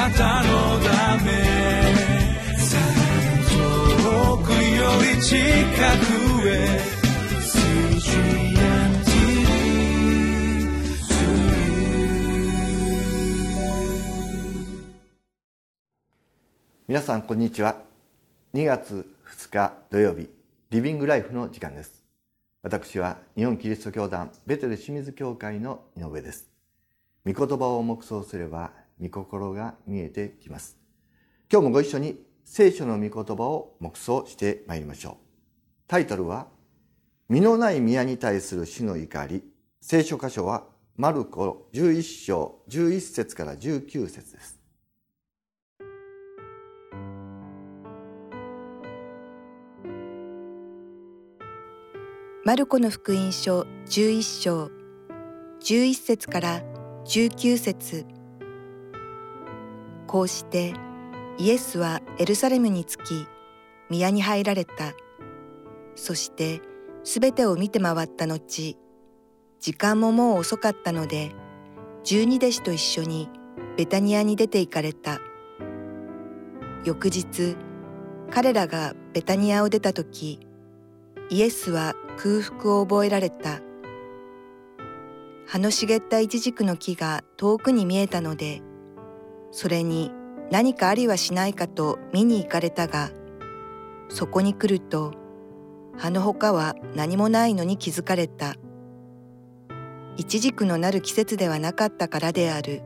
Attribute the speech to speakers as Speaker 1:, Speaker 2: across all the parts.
Speaker 1: なたのため遠くより近くへ
Speaker 2: 皆さんこんにちは。2月2日土曜日リビングライフの時間です。私は日本キリスト教団ベテル清水教会の井上です。御言葉を黙想すれば御心が見えてきます。今日もご一緒に聖書の御言葉を黙想してまいりましょう。タイトルは身のない宮に対する死の怒り。聖書箇所はマルコ11章11節から19節です。
Speaker 3: マルコの福音書11章11節から19節。こうしてイエスはエルサレムに着き宮に入られた。そしてすべてを見て回った後時間ももう遅かったので十二弟子と一緒にベタニアに出て行かれた。翌日彼らがベタニアを出た時イエスは空腹を覚えられた。葉の茂ったイチジクの木が遠くに見えたのでそれに何かありはしないかと見に行かれたがそこに来ると葉のほかは何もないのに気づかれたイチジクのなる季節ではなかったからである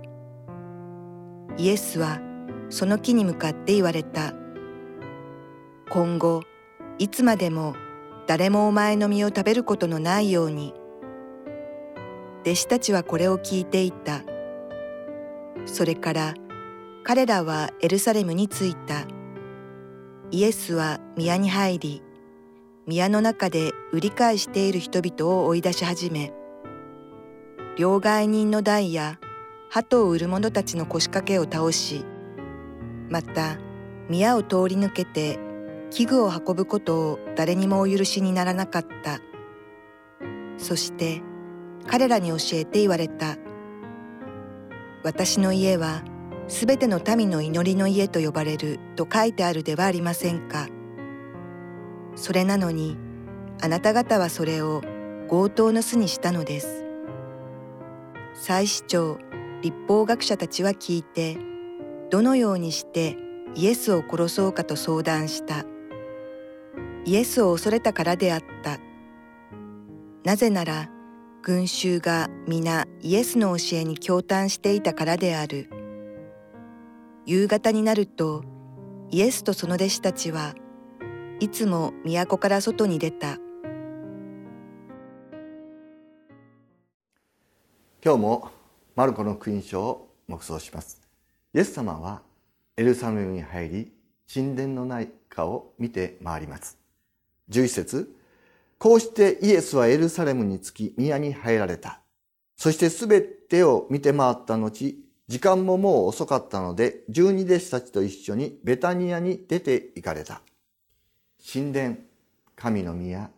Speaker 3: イエスはその木に向かって言われた今後いつまでも誰もお前の実を食べることのないように。弟子たちはこれを聞いていた。それから彼らはエルサレムに着いた。イエスは宮に入り、宮の中で売り買いしている人々を追い出し始め、両替人の台や鳩を売る者たちの腰掛けを倒し、また宮を通り抜けて器具を運ぶことを誰にもお許しにならなかった。そして彼らに教えて言われた。私の家はすべての民の祈りの家と呼ばれると書いてあるではありませんか。それなのにあなた方はそれを強盗の巣にしたのです。祭司長、立法学者たちは聞いて、どのようにしてイエスを殺そうかと相談した。イエスを恐れたからであった。なぜなら群衆が皆イエスの教えに共嘆していたからである。夕方になるとイエスとその弟子たちはいつも都から外に出た。
Speaker 2: 今日もマルコの福音書を黙想します。イエス様はエルサレムに入り神殿の内科を見て回ります。11節こうしてイエスはエルサレムに着き宮に入られた。そしてすべてを見て回った後、時間ももう遅かったので、十二弟子たちと一緒にベタニアに出て行かれた。神殿、神の宮、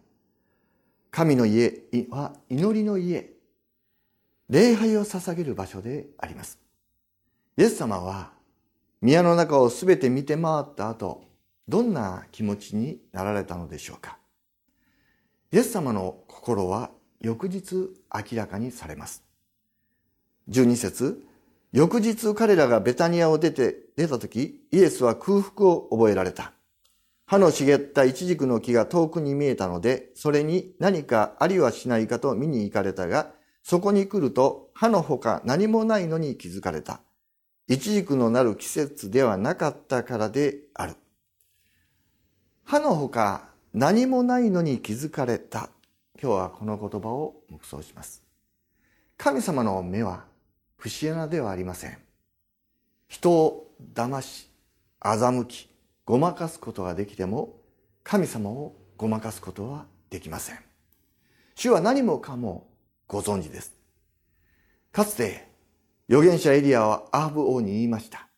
Speaker 2: 神の家は祈りの家、礼拝を捧げる場所であります。イエス様は宮の中をすべて見て回った後、どんな気持ちになられたのでしょうかイエス様の心は翌日明らかにされます12節翌日彼らがベタニアを出て出た時イエスは空腹を覚えられた歯の茂ったイチジクの木が遠くに見えたのでそれに何かありはしないかと見に行かれたがそこに来ると歯のほか何もないのに気づかれたイチジクのなる季節ではなかったからである歯のほか何もないのに気づかれた。今日はこの言葉を黙想します。神様の目は不思議なではありません。人を騙し、欺き、ごまかすことができても、神様をごまかすことはできません。主は何もかもご存知です。かつて預言者エリアはアーブ王に言いました。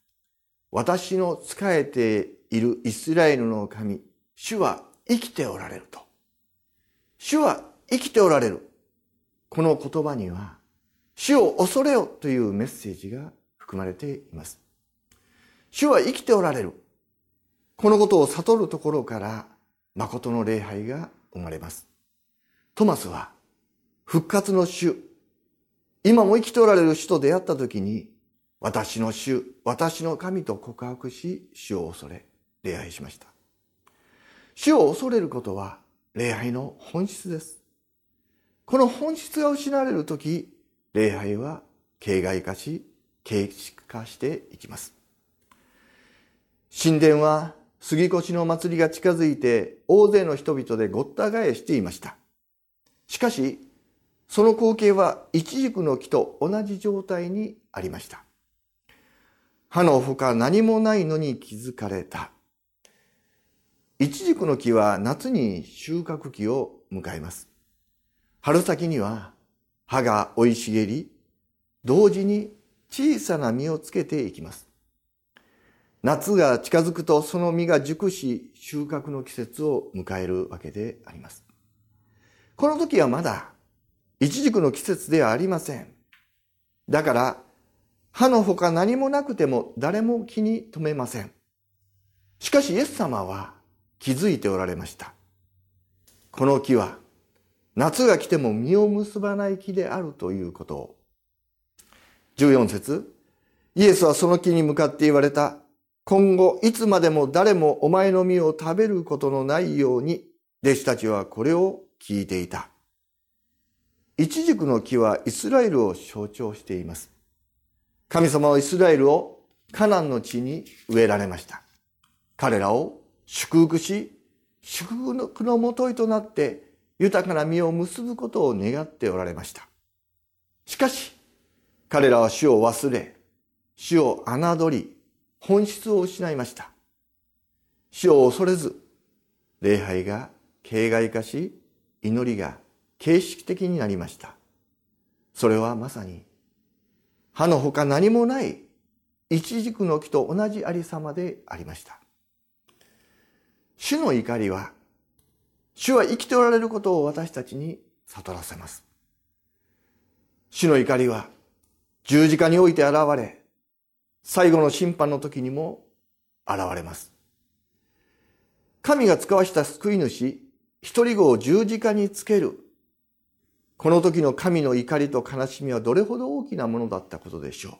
Speaker 2: 私の仕えているイスラエルの神、主は生きておられると。主は生きておられる。この言葉には、主を恐れよというメッセージが含まれています。主は生きておられる。このことを悟るところから誠の礼拝が生まれます。トマスは復活の主、今も生きておられる主と出会った時に私の主、私の神と告白し、主を恐れ、礼拝しました。主を恐れることは礼拝の本質です。この本質が失われるとき、礼拝は形骸化し、形式化していきます。神殿は杉越の祭りが近づいて大勢の人々でごった返していました。しかし、その光景は一軸の木と同じ状態にありました。葉のほか何もないのに気づかれた。一軸の木は夏に収穫期を迎えます。春先には葉が生い茂り、同時に小さな実をつけていきます。夏が近づくとその実が熟し収穫の季節を迎えるわけであります。この時はまだ一軸の季節ではありません。だから歯のほか何もなくても誰も気に留めません。しかしイエス様は気づいておられました。この木は夏が来ても実を結ばない木であるということを。14節イエスはその木に向かって言われた。今後いつまでも誰もお前の実を食べることのないように弟子たちはこれを聞いていた。一軸の木はイスラエルを象徴しています。神様はイスラエルをカナンの地に植えられました。彼らを祝福し、祝福のもといとなって豊かな実を結ぶことを願っておられました。しかし、彼らは主を忘れ、主を侮り、本質を失いました。主を恐れず、礼拝が形骸化し、祈りが形式的になりました。それはまさに歯のほか何もない一軸の木と同じありさまでありました。主の怒りは、主は生きておられることを私たちに悟らせます。主の怒りは十字架において現れ、最後の審判の時にも現れます。神が使わした救い主、一人子を十字架につけるこの時の神の怒りと悲しみはどれほど大きなものだったことでしょう。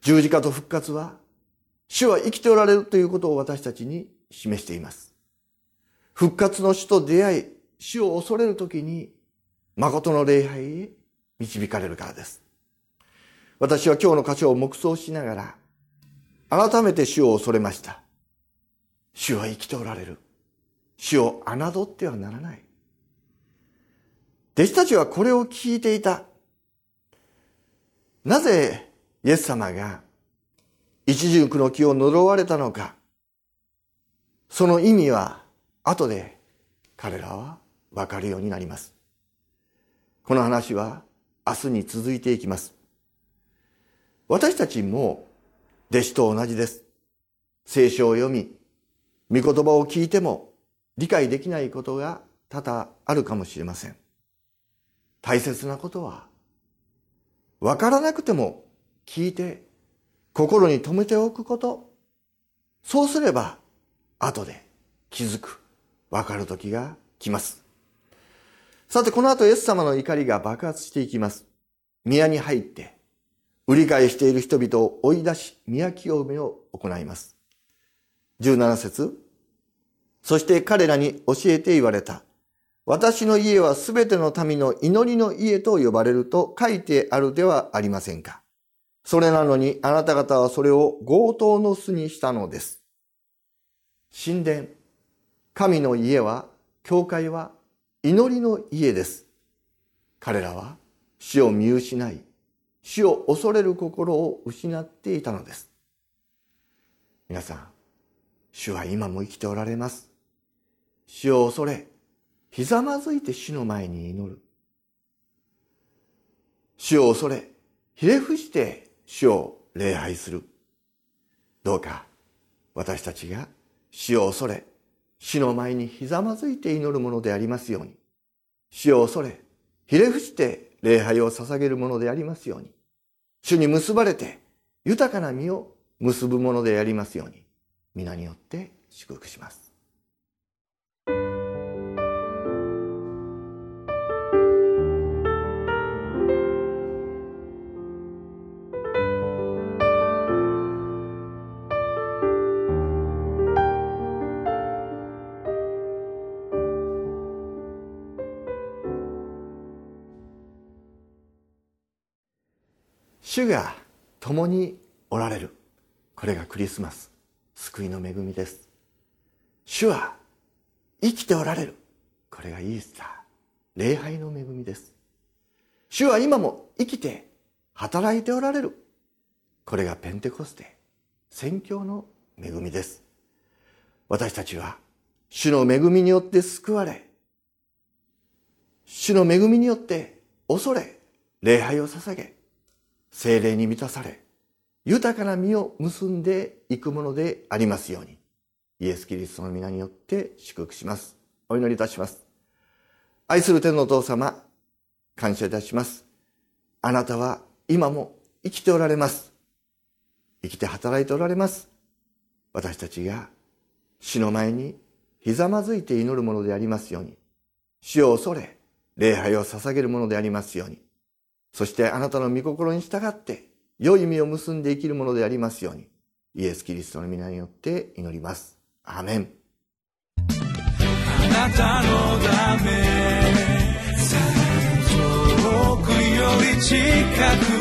Speaker 2: 十字架と復活は、主は生きておられるということを私たちに示しています。復活の主と出会い、主を恐れる時に、誠の礼拝へ導かれるからです。私は今日の箇所を黙想しながら、改めて主を恐れました。主は生きておられる。主を侮ってはならない。弟子たちはこれを聞いていた。なぜイエス様が一軸の木を呪われたのか。その意味は後で彼らはわかるようになります。この話は明日に続いていきます。私たちも弟子と同じです。聖書を読み、御言葉を聞いても理解できないことが多々あるかもしれません。大切なことは、わからなくても聞いて心に留めておくこと。そうすれば、後で気づく、わかる時が来ます。さて、この後、イエス様の怒りが爆発していきます。宮に入って、売り買いしている人々を追い出し、宮清めを行います。17節そして彼らに教えて言われた。私の家はすべての民の祈りの家と呼ばれると書いてあるではありませんか。それなのにあなた方はそれを強盗の巣にしたのです。神殿、神の家は、教会は祈りの家です。彼らは死を見失い、死を恐れる心を失っていたのです。皆さん、主は今も生きておられます。死を恐れ、ひざまずいて主の前に祈る。主を恐れ、ひれ伏して主を礼拝する。どうか私たちが死を恐れ、死の前にひざまずいて祈るものでありますように、死を恐れ、ひれ伏して礼拝を捧げるものでありますように、主に結ばれて豊かな実を結ぶものでありますように。皆によって祝福します。主が共におられる。これがクリスマス。救いの恵みです。主は生きておられる。これがイースター。礼拝の恵みです。主は今も生きて働いておられる。これがペンテコステ。宣教の恵みです。私たちは主の恵みによって救われ。主の恵みによって恐れ。礼拝を捧げ。精霊に満たされ豊かな実を結んでいくものでありますようにイエス・キリストの皆によって祝福します。お祈りいたします。愛する天のお父様感謝いたします。あなたは今も生きておられます。生きて働いておられます。私たちが死の前にひざまずいて祈るものでありますように死を恐れ礼拝を捧げるものでありますようにそしてあなたの御心に従って良い実を結んで生きるものでありますようにイエス・キリストの皆によって祈ります。アーメン。
Speaker 1: あなたのため遠くより近く